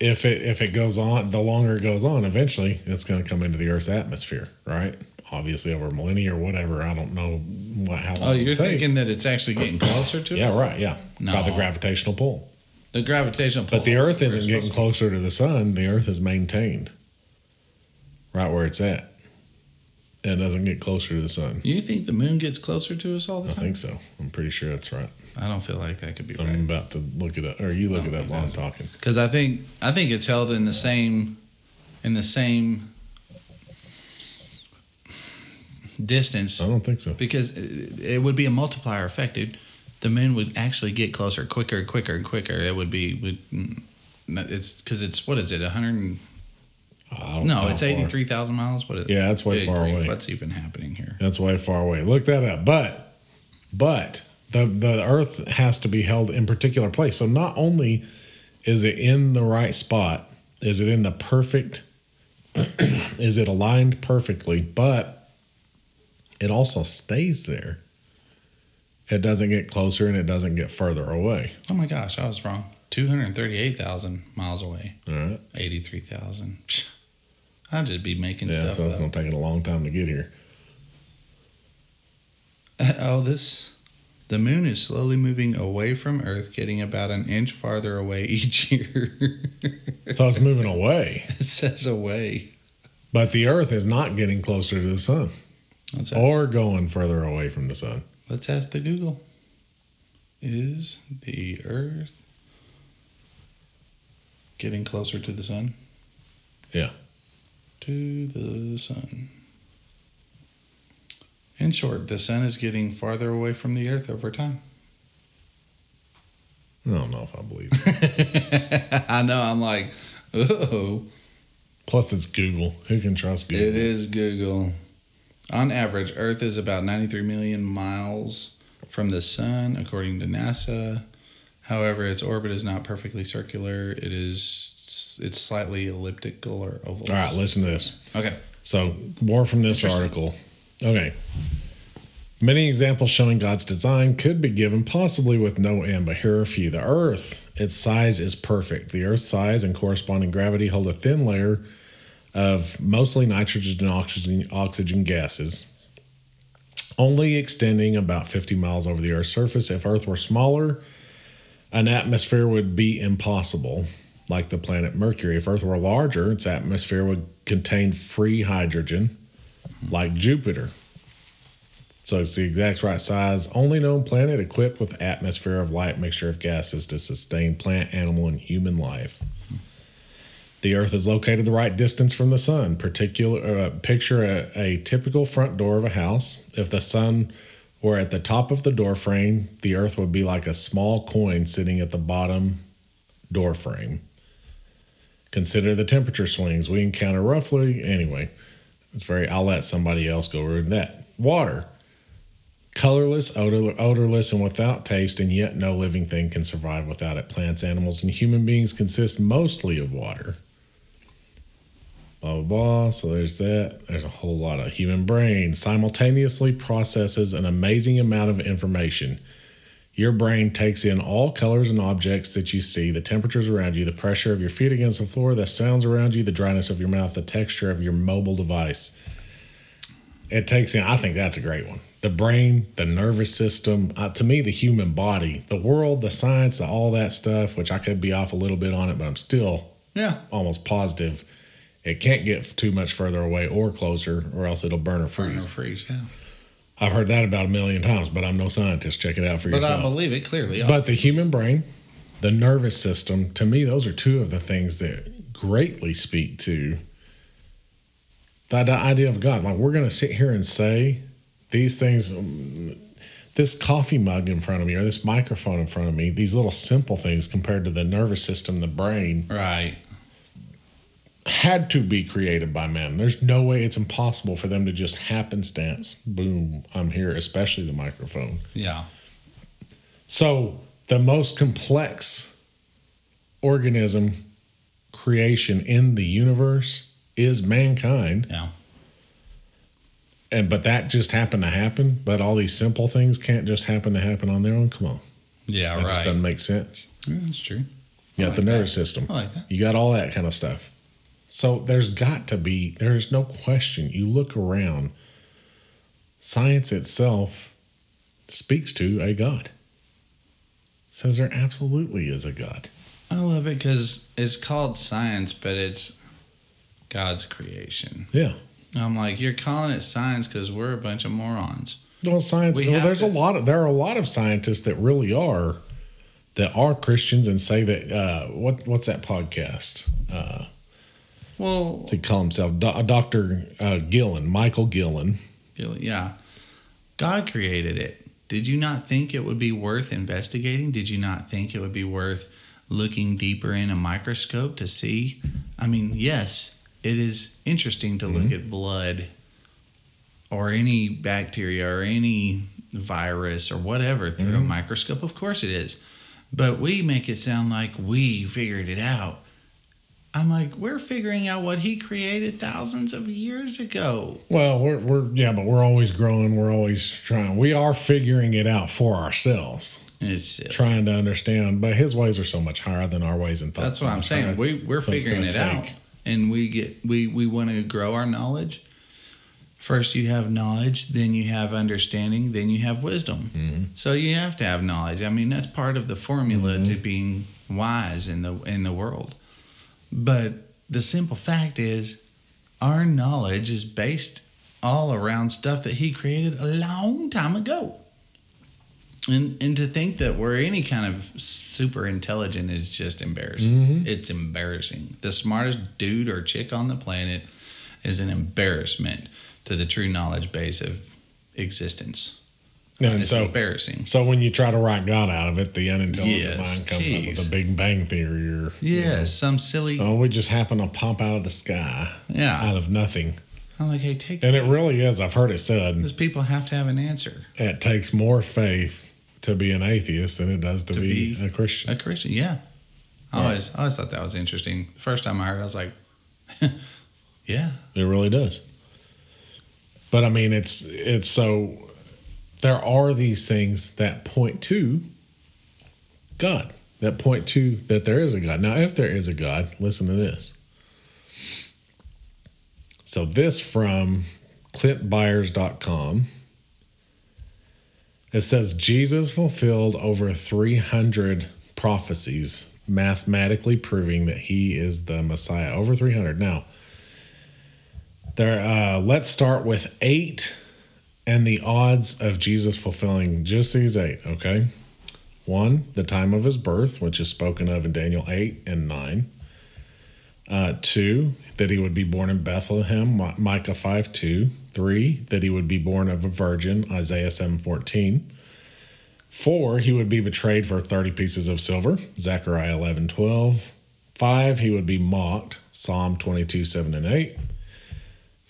if it if it goes on, the longer it goes on, eventually it's going to come into the Earth's atmosphere, right? Obviously, over millennia or whatever. I don't know what how long. Oh, you're thinking that it's actually getting closer to Yeah, right. Yeah, by the gravitational pull. The gravitational pull. But the Earth isn't getting closer to the sun. The Earth is maintained right where it's at. And it doesn't get closer to the sun. You think the moon gets closer to us all the time? I time? think so. I'm pretty sure that's right. I don't feel like that could be I'm right. about to look it up, or you look it don't up while I'm talking. Because I think I think it's held in the same in the same distance I don't think so. because it, it would be a multiplier effect. Dude. The moon would actually get closer quicker and quicker and quicker. It would be would mm, it's because it's what is it 100 I don't no know it's 83,000 miles what is Yeah, that's way far away. what's even happening here That's way far away. Look that up. But but the the earth has to be held in particular place. So not only is it in the right spot, is it in the perfect is it aligned perfectly, but it also stays there. It doesn't get closer and it doesn't get further away. oh my gosh I was wrong 238,000 miles away All right. 83,000 I'd just be making Yeah, stuff so it's gonna take it a long time to get here. oh this the moon is slowly moving away from Earth, getting about an inch farther away each year. So it's moving away. it says away. But the earth is not getting closer to the sun or going further away from the sun. Let's ask the Google. Is the Earth getting closer to the sun? Yeah. To the sun. In short, the sun is getting farther away from the Earth over time. I don't know if I believe it. I know. I'm like, oh. Plus, it's Google. Who can trust Google? It is Google. On average, Earth is about 93 million miles from the sun, according to NASA. However, its orbit is not perfectly circular. It is it's slightly elliptical or oval. All right, listen to this. Okay. So, more from this article. Okay. Many examples showing God's design could be given, possibly with no end, but here are a few. The Earth, its size is perfect. The Earth's size and corresponding gravity hold a thin layer of mostly nitrogen and oxygen, oxygen gases, only extending about 50 miles over the Earth's surface. If Earth were smaller, an atmosphere would be impossible, like the planet Mercury. If Earth were larger, its atmosphere would contain free hydrogen, like Jupiter. So it's the exact right size. Only known planet equipped with atmosphere of light mixture of gases to sustain plant, animal, and human life. The Earth is located the right distance from the sun. Particular uh, picture a, a typical front door of a house. If the sun were at the top of the door frame, the Earth would be like a small coin sitting at the bottom door frame. Consider the temperature swings we encounter roughly. Anyway, it's very. I'll let somebody else go over that. Water, colorless, odor, odorless, and without taste, and yet no living thing can survive without it. Plants, animals, and human beings consist mostly of water. Blah blah blah. So there's that. There's a whole lot of human brain simultaneously processes an amazing amount of information. Your brain takes in all colors and objects that you see, the temperatures around you, the pressure of your feet against the floor, the sounds around you, the dryness of your mouth, the texture of your mobile device. It takes in, I think that's a great one. The brain, the nervous system, uh, to me, the human body, the world, the science, the, all that stuff, which I could be off a little bit on it, but I'm still Yeah. almost positive it can't get too much further away or closer, or else it'll burn or freeze. Burn or freeze. Yeah. I've heard that about a million times, but I'm no scientist. Check it out for But yourself. But I believe it clearly. But the human brain, the nervous system, to me, those are two of the things that greatly speak to that idea of God. Like we're going to sit here and say these things, this coffee mug in front of me or this microphone in front of me, these little simple things compared to the nervous system, the brain, Right. Had to be created by men. There's no way it's impossible for them to just happenstance, boom, I'm here, especially the microphone. Yeah. So, the most complex organism creation in the universe is mankind. Yeah. And but that just happened to happen, but all these simple things can't just happen to happen on their own. Come on. Yeah. That just right. doesn't make sense. Yeah, that's true. You I got the like that. nervous system. I like that. You got all that kind of stuff. So there's got to be, there's no question. You look around, science itself speaks to a God. Says there absolutely is a God. I love it because it's called science, but it's God's creation. Yeah. I'm like, you're calling it science because we're a bunch of morons. Well, science. We well, there's to- a lot of there are a lot of scientists that really are that are Christians and say that uh, what what's that podcast? Uh, Well, to call himself Do- uh, Doctor uh, Guillen, Michael Guillen. yeah, God created it. Did you not think it would be worth investigating? Did you not think it would be worth looking deeper in a microscope to see? I mean, yes, it is interesting to look mm-hmm. at blood or any bacteria or any virus or whatever through a mm-hmm. microscope. Of course it is. But we make it sound like we figured it out. I'm like, we're figuring out what he created thousands of years ago. Well, we're we're yeah, but we're always growing. We're always trying. We are figuring it out for ourselves, It's silly. trying to understand. But his ways are so much higher than our ways and thoughts. That's what I'm saying. higher. We we're So figuring it out, and we get we we want to grow our knowledge. First, you have knowledge, then you have understanding, then you have wisdom. Mm-hmm. So you have to have knowledge. I mean, that's part of the formula Mm-hmm. to being wise in the in the world. But the simple fact is, our knowledge is based all around stuff that he created a long time ago. And and to think that we're any kind of super intelligent is just embarrassing. Mm-hmm. It's embarrassing. The smartest dude or chick on the planet is an embarrassment to the true knowledge base of existence. And it's so, embarrassing. so when you try to write God out of it, the unintelligent Yes, mind comes up with the Big Bang Theory, or you Yeah, know, some silly. oh, we just happen to pop out of the sky, Yeah. out of nothing. I'm like, hey, take. And it really is. I've heard it said Because people have to have an answer. it takes more faith to be an atheist than it does to, To be, be a Christian. A Christian, yeah. I Yeah. always, I always thought that was interesting. The first time I heard, it, I was like, yeah, It really does. But I mean, it's it's so there are these things that point to God, that point to that there is a God. Now, if there is a God, listen to this. So this from clintbyars.com. It says Jesus fulfilled over 300 prophecies, mathematically proving that he is the Messiah. Over 300. Now, there, uh, let's start with eight and the odds of Jesus fulfilling just these eight, okay? One, the time of his birth, which is spoken of in Daniel 8 and 9. Uh, two, that he would be born in Bethlehem, Micah 5 2. Three, that he would be born of a virgin, Isaiah 7 14. Four, he would be betrayed for 30 pieces of silver, Zechariah 11 12. Five, he would be mocked, Psalm 22 7 and 8.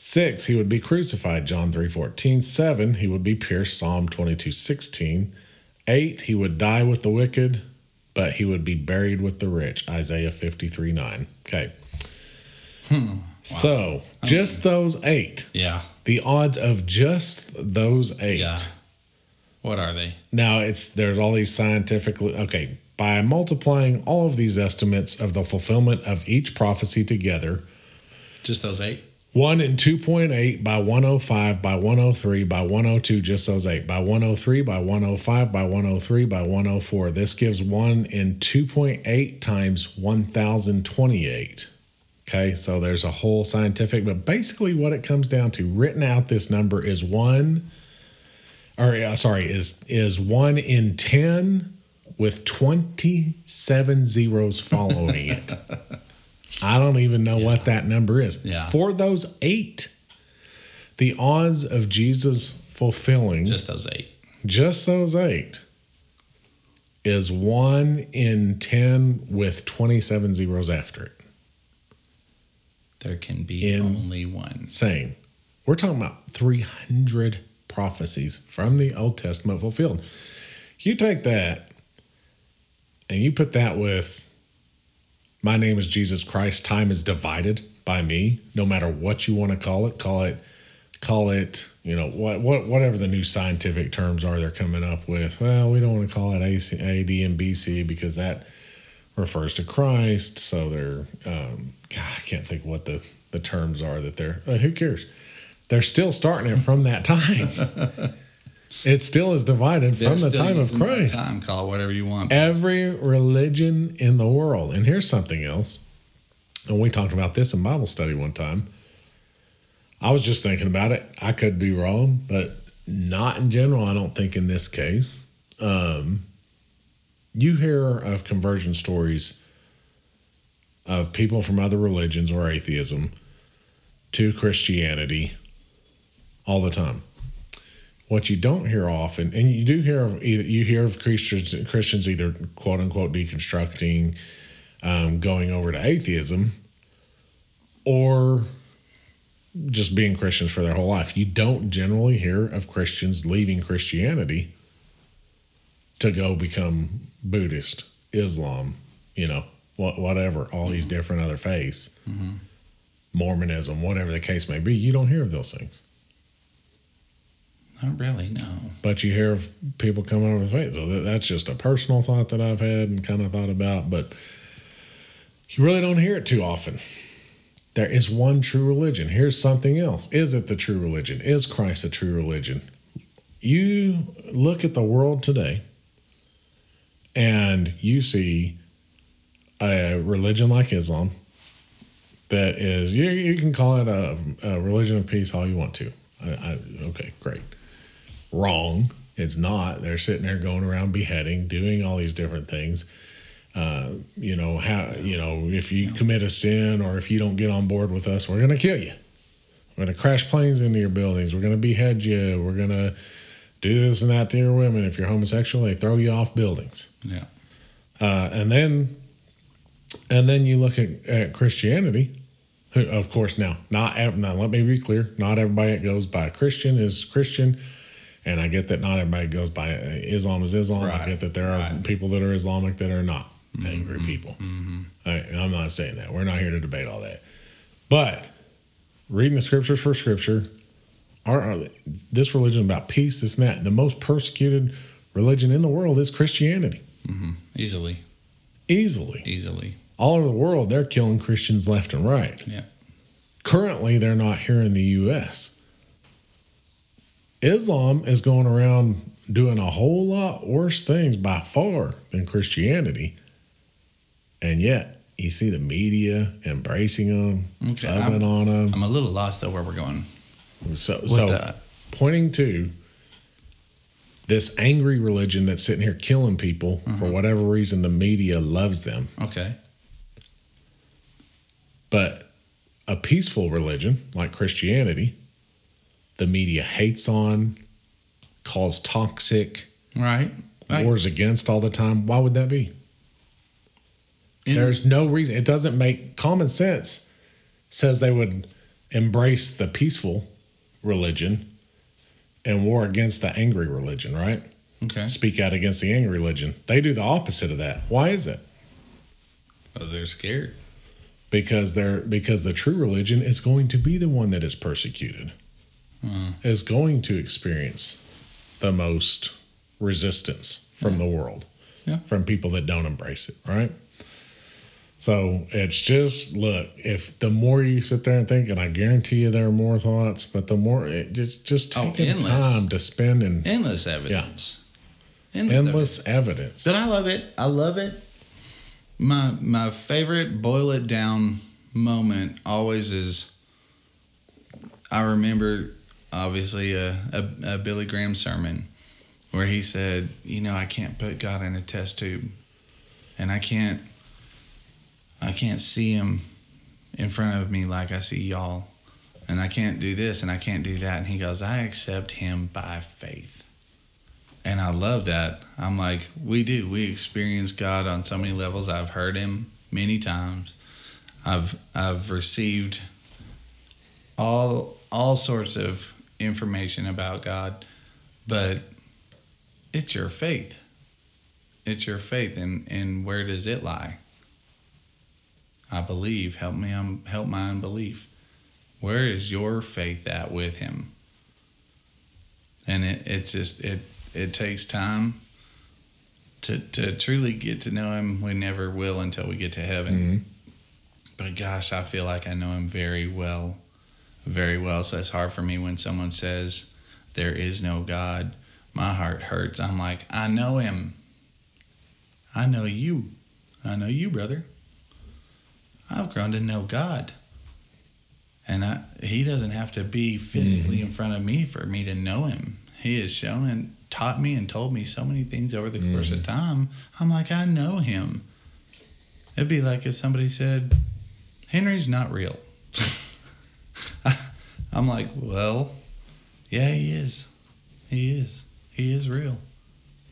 Six, he would be crucified, John 3 14. Seven, he would be pierced, Psalm 22 16. Eight, he would die with the wicked, but he would be buried with the rich, Isaiah 53 9. Okay. Hmm. So, just those eight, yeah, the odds of just those eight. yeah. What are they? Now it's there's all these scientific okay, by multiplying all of these estimates of the fulfillment of each prophecy together, Just those eight? 1 in 2.8 by 105 by 103 by 102 just those 8 by 103 by 105 by 103 by 104 this gives 1 in 2.8 times 1028 okay so there's a whole scientific but basically what it comes down to written out this number is 1 or uh, sorry is is 1 in 10 with 27 zeros following it I don't even know what that number is. Yeah. For those eight, the odds of Jesus fulfilling Just those eight. just those eight is one in 10 with 27 zeros after it. There can be In- only one. Saying, we're talking about 300 prophecies from the Old Testament fulfilled. You take that and you put that with, my name is Jesus Christ, time is divided by me, no matter what you want to call it, call it, call it, you know, what, what, whatever the new scientific terms are they're coming up with. Well, we don't want to call it AC, AD and BC because that refers to Christ. So they're, um, God, I can't think what the, the terms are that they're, uh, who cares? They're still starting it from that time. it still is divided They're from the time of Christ. Time, call it whatever you want. Every religion in the world. And here's something else. And we talked about this in Bible study one time. I was just thinking about it. I could be wrong, but not in general. I don't think in this case. Um, you hear of conversion stories of people from other religions or atheism to Christianity all the time. What you don't hear often, and you do hear of either you hear of Christians Christians either quote unquote deconstructing, um, going over to atheism, or just being Christians for their whole life. You don't generally hear of Christians leaving Christianity to go become Buddhist, Islam, you know, what whatever, all these different other faiths, Mormonism, whatever the case may be. You don't hear of those things. Not really, no. but you hear of people coming over the faith. So that, that's just a personal thought that I've had and kind of thought about, but you really don't hear it too often. There is one true religion. Here's something else. Is it the true religion? Is Christ a true religion? You look at the world today and you see a religion like Islam that is, you, you can call it a, a religion of peace all you want to. I, I, okay, great wrong. It's not. They're sitting there going around beheading, doing all these different things. Uh, you know how you know if you commit a sin or if you don't get on board with us, we're going to kill you. We're going to crash planes into your buildings. We're going to behead you. We're going to do this and that to your women. If you're homosexual, they throw you off buildings. Yeah. Uh, and then, and then you look at, at Christianity. Who, of course, now not now. Let me be clear: not everybody that goes by Christian is Christian, and I get that not everybody goes by Islam is Islam. I get that there are right. people that are Islamic that are not mm-hmm, angry mm-hmm, people. Mm-hmm. I, I'm not saying that. We're not here to debate all that, but reading the scriptures for scripture, are, are this religion about peace, this and that. The most persecuted religion in the world is Christianity Easily. easily. Easily. All over the world, they're killing Christians left and right. Yeah. Currently, they're not here in the U.S. Islam is going around doing a whole lot worse things by far than Christianity. And yet, you see the media embracing them, Okay, loving I'm- on them. I'm a little lost though where we're going. So, so that. pointing to this angry religion that's sitting here killing people for uh-huh. whatever reason, the media loves them. Okay. But a peaceful religion like Christianity, the media hates on, calls toxic, Right. Right. wars against all the time. Why would that be? In- There's no reason. It doesn't make common sense. Says they would embrace the peaceful religion and war against the angry religion, right? okay. Speak out against the angry religion. They do the opposite of that. Why is it? Oh, they're scared. because they're because the true religion is going to be the one that is persecuted is going to experience the most resistance from the world Yeah. from people that don't embrace it right so it's just look if the more you sit there and think and i guarantee you there are more thoughts but the more it just just Oh, taking endless. time to spend in Endless evidence. Endless. endless evidence But I love it. I love it. My my favorite boil it down moment always is. I remember, obviously, a, a, a Billy Graham sermon where he said, "You know, I can't put God in a test tube, and I can't, I can't see him in front of me like I see y'all, and I can't do this and I can't do that. And he goes, I accept him by faith. And I love that. I'm like, we do. We experience God on so many levels. I've heard him many times. I've I've received all all sorts of information about God, but it's your faith. It's your faith, and and where does it lie? I believe. Help me, um, help my unbelief. Where is your faith at with Him? And it it just it it takes time to to truly get to know Him. We never will until we get to heaven. Mm-hmm. But gosh, I feel like I know Him very well, very well. So it's hard for me when someone says there is no God. My heart hurts. I'm like, I know Him. I know you. I know you, brother. I've grown to know God. And I, he doesn't have to be physically mm-hmm. in front of me for me to know him. He has shown and taught me and told me so many things over the course of mm-hmm. time. I'm like, I know him. It'd be like if somebody said, Henry's not real. I'm like, well, yeah, he is. He is. He is real.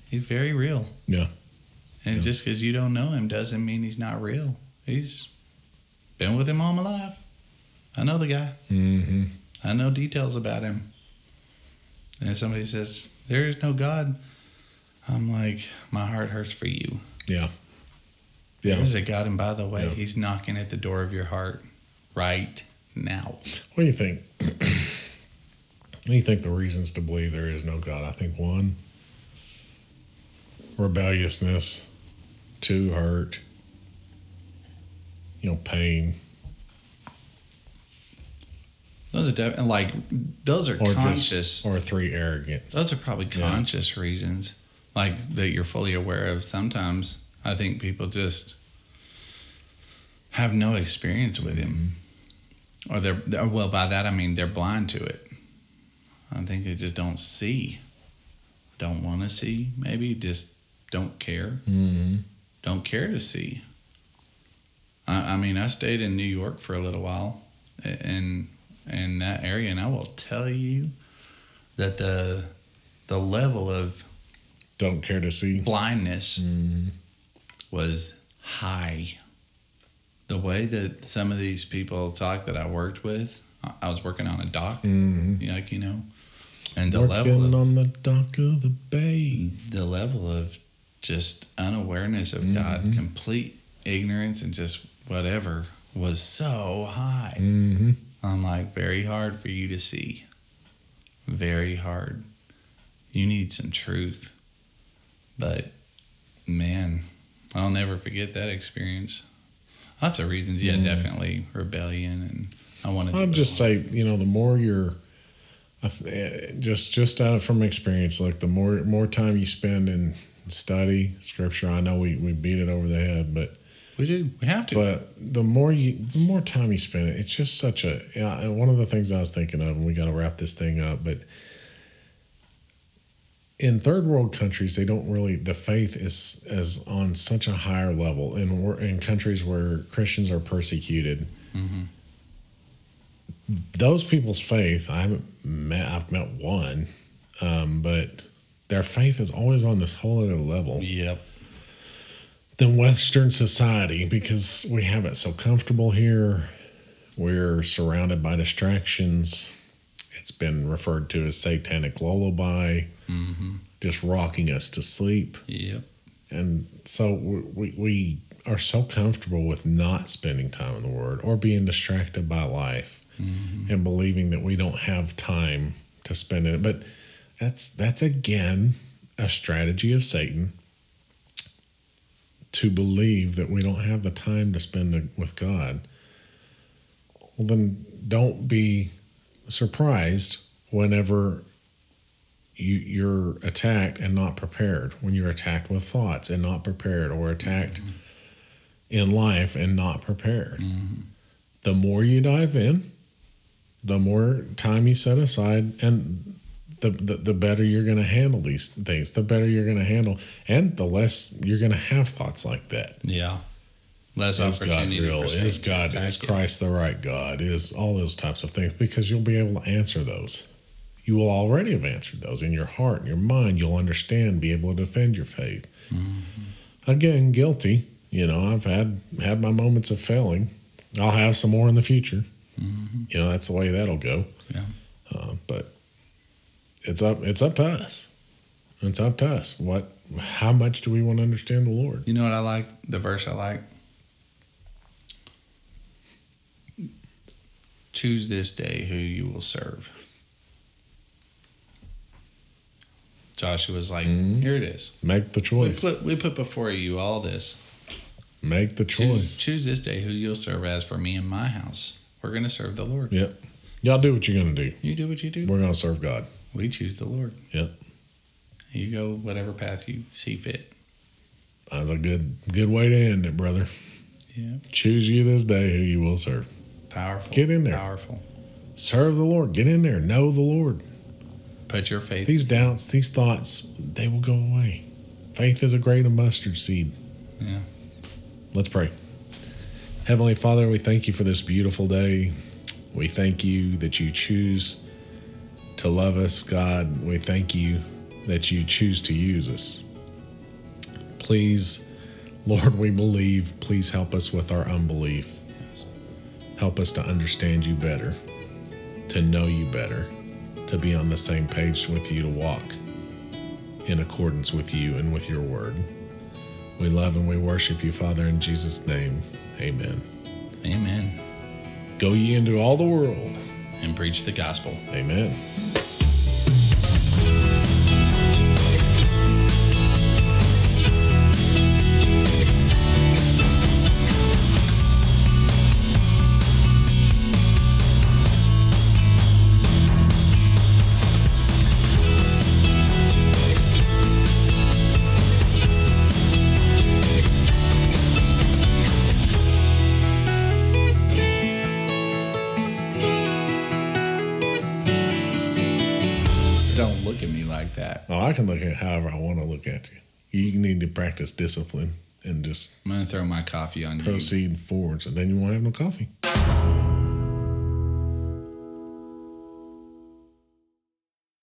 He's very real. Yeah. And Yeah. just because you don't know him doesn't mean he's not real. He's been with him all my life. I know the guy. Mm-hmm. I know details about him. And somebody says, There is no God, I'm like, My heart hurts for you. Yeah. There Yeah. is a God, and by the way, Yeah. he's knocking at the door of your heart right now. What do you think? what do you think the reasons to believe there is no God? I think one, rebelliousness, two, hurt, you know, pain, Those are def- and like those are or conscious. just, or three, arrogance. Those are probably Yeah. conscious reasons, like that you're fully aware of. Sometimes I think people just have no experience with him, mm-hmm. Or they're well. By that I mean they're blind to it. I think they just don't see, don't want to see. Maybe just don't care, Mm-hmm. don't care to see. I, I mean, I stayed in New York for a little while, and in that area, and I will tell you that the the level of Don't care to see. blindness Mm-hmm. was high. The way that some of these people talk that I worked with, I- was working on a dock, Mm-hmm. like you know, and the Working level of on the dock of the bay. the level of just unawareness of God, Mhm. complete ignorance, and just whatever was so high. Mm-hmm. I'm like, very hard for you to see. Very hard. You need some truth. But man, I'll never forget that experience. Lots of reasons. Yeah, Mm. definitely rebellion and I wanted I'd just say, you know, the more you're, eh, just just out of from experience, like the more more time you spend in study scripture. I know we, we beat it over the head, but we do. We have to. but the more you the more time you spend, it's just such a. Yeah, and one of the things I was thinking of, and we got to wrap this thing up, but in third world countries, they don't really the faith is is on such a higher level, we're in countries where Christians are persecuted hmm those people's faith i haven't met i've met one um, but their faith is always on this whole other level. Yep. than western society because we have it so comfortable here. We're surrounded by distractions it's been referred to as satanic lullaby hmm just rocking us to sleep Yep. and so we, we, we are so comfortable with not spending time in the word or being distracted by life hmm and believing that we don't have time to spend in it. But that's that's again a strategy of Satan to believe that we don't have the time to spend with God. Well, then don't be surprised whenever you, you're attacked and not prepared. When you're attacked with thoughts and not prepared, or attacked in life and not prepared hmm the more you dive in, the more time you set aside, and the the, the better you're going to handle these things. The better you're going to handle, and the less you're going to have thoughts like that. Yeah. Less Is God real? Is God is. Christ the right God? Is all those types of things because you'll be able to answer those. You will already have answered those in your heart, in your mind. You'll understand, be able to defend your faith. Mm-hmm. Again, guilty. You know, I've had had my moments of failing. I'll have some more in the future. You know, that's the way that'll go. Yeah. Uh, but it's up. It's up to us. It's up to us. What? How much do we want to understand the Lord? You know what I like? The verse I like? Choose this day who you will serve. Joshua's like, Mhm. here it is. Make the We choice. put, we put before you all this. Make the Choose, choice. choose this day who you'll serve as for me and my house. We're going to serve the Lord. Yep. Y'all do what you're gonna do. You do what you do. We're gonna serve God. We choose the Lord. Yep. You go whatever path you see fit. That's a good good way to end it, brother. Yeah. Choose you this day who you will serve. Powerful. Get in there. Powerful. Serve the Lord. Get in there. Know the Lord. Put your faith. These doubts, these thoughts, they will go away. Faith is a grain of mustard seed. Yeah. Let's pray. Heavenly Father, we thank you for this beautiful day. We thank you that you choose to love us, God. We thank you that you choose to use us. Please, Lord, we believe. Please help us with our unbelief. Help us to understand you better, to know you better, to be on the same page with you, to walk in accordance with you and with your word. We love and we worship you, Father, in Jesus' name. Amen. Amen. Go ye into all the world. And preach the gospel. Amen. Practice discipline and just I'm to throw my coffee on you. proceed forwards, and then you won't have no coffee.